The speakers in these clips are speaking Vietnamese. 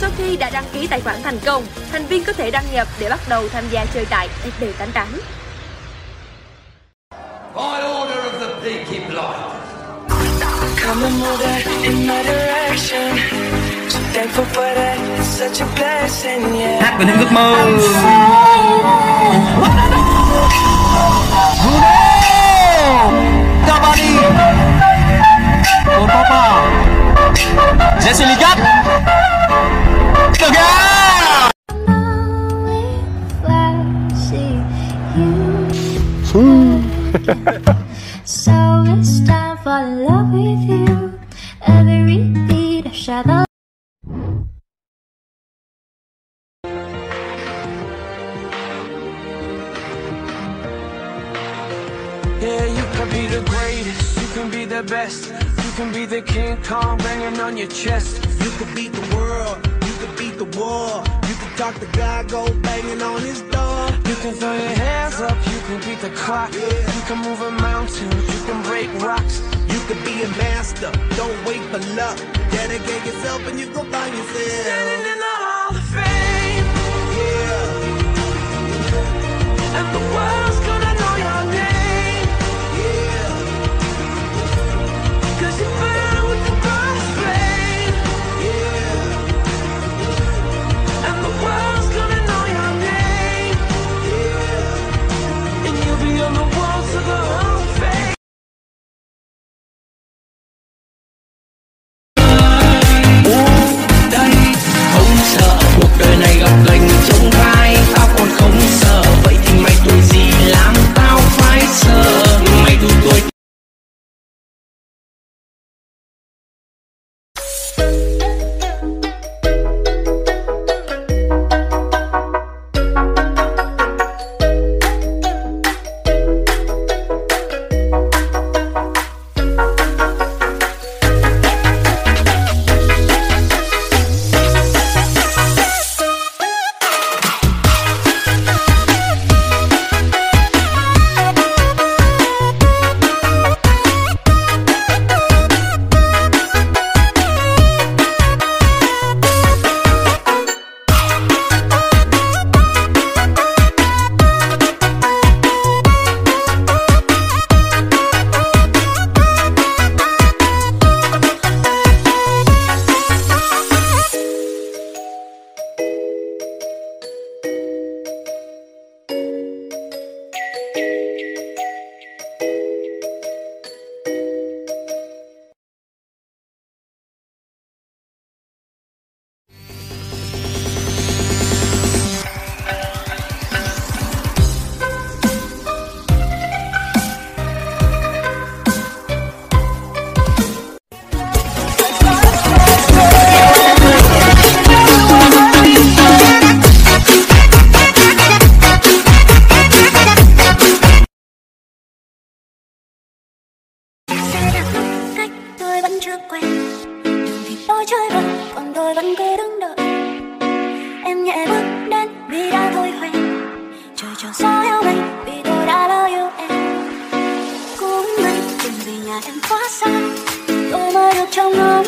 Sau khi đã đăng ký tài khoản thành công, thành viên có thể đăng nhập để bắt đầu tham gia chơi tại SB88. By order of the Peaky Blinders. Come and move that in my direction. So thankful for that, it's such a blessing, yeah. hát về những ước mơ so it's time for love with you. Every beat of shadow. Yeah, you can be the greatest, you can be the best. You can be the King Kong banging on your chest. You could beat the world, You could talk to God, go banging on his door. You can throw your hands up, you can beat the clock. You can move a mountain, you can break rocks. You could be a master, don't wait for luck. Dedicate yourself and you go find Standing in the Hall of Fame, Yeah, and the world's tôi chơi vơi còn tôi vẫn cứ đứng đợi. Em nhẹ bước đến vì đã thôi hoen trời cho gió heo bay vì tôi đã lỡ yêu em. Cũng mình tìm vì nhà em quá xa. Tôi mới được trong ngóng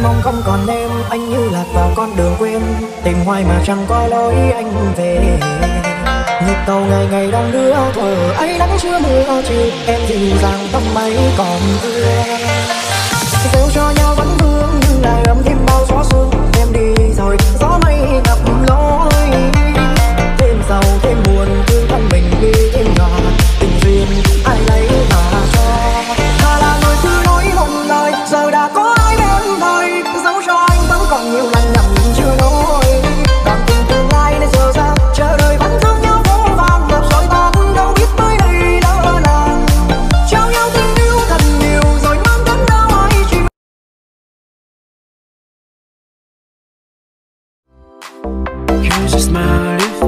Mênh mông không còn em anh như lạc vào con đường quên. Tìm hoài mà chẳng có lối anh về. Nhịp tàu ngày ngày đang đưa thở ấy nắng chưa mưa chiều em dịu dàng tâm ấy còn thương gieo cho nhau vẫn vương nhưng lại ấm thêm Cause you smile if